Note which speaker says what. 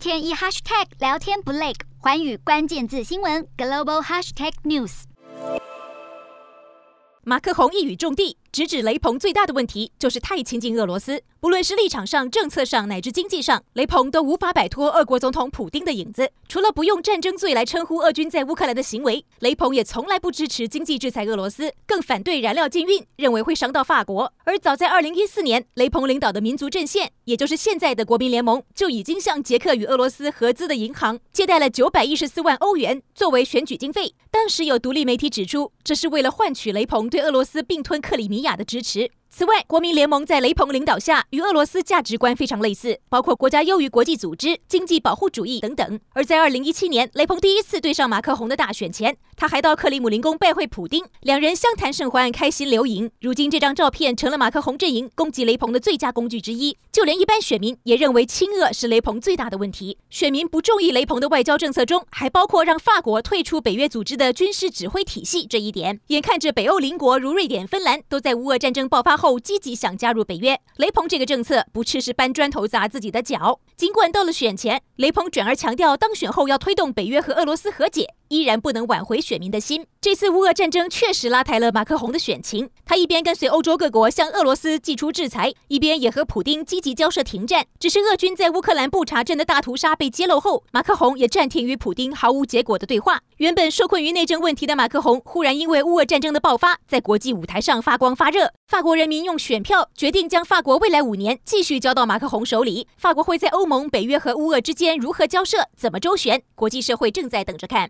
Speaker 1: 天一 hashtag 聊天不累，环宇关键字新闻 global hashtag news。
Speaker 2: 马克宏一语中的，直指雷朋最大的问题就是太亲近俄罗斯。不论是立场上、政策上，乃至经济上，雷朋都无法摆脱俄国总统普丁的影子。除了不用战争罪来称呼俄军在乌克兰的行为，雷朋也从来不支持经济制裁俄罗斯，更反对燃料禁运，认为会伤到法国。而早在二零一四年，雷朋领导的民族阵线，也就是现在的国民联盟，就已经向捷克与俄罗斯合资的银行借贷了九百一十四万欧元作为选举经费。当时有独立媒体指出，这是为了换取雷朋对俄罗斯并吞克里米雅的支持。此外，国民联盟在雷鹏领导下，与俄罗斯价值观非常类似，包括国家优于国际组织、经济保护主义等等。而在二零一七年，雷鹏第一次对上马克宏的大选前，他还到克里姆林宫拜会普丁，两人相谈甚欢，开心留影。如今这张照片成了马克宏阵营攻击雷鹏的最佳工具之一，就连一般选民也认为亲俄是雷鹏最大的问题。选民不中意雷鹏的外交政策中，还包括让法国退出北约组织的军事指挥体系这一点。眼看着北欧邻国如瑞典、芬兰都在乌俄战争爆发后积极想加入北约，雷鹏这个政策不啻是搬砖头砸自己的脚。尽管到了选前，雷鹏转而强调当选后要推动北约和俄罗斯和解。依然不能挽回选民的心。这次乌俄战争确实拉抬了马克宏的选情。他一边跟随欧洲各国向俄罗斯祭出制裁，一边也和普丁积极交涉停战。只是俄军在乌克兰布查镇的大屠杀被揭露后，马克宏也暂停与普丁毫无结果的对话。原本受困于内政问题的马克宏，忽然因为乌俄战争的爆发，在国际舞台上发光发热。法国人民用选票决定将法国未来五年继续交到马克宏手里。法国会在欧盟、北约和乌俄之间如何交涉，怎么周旋？国际社会正在等着看。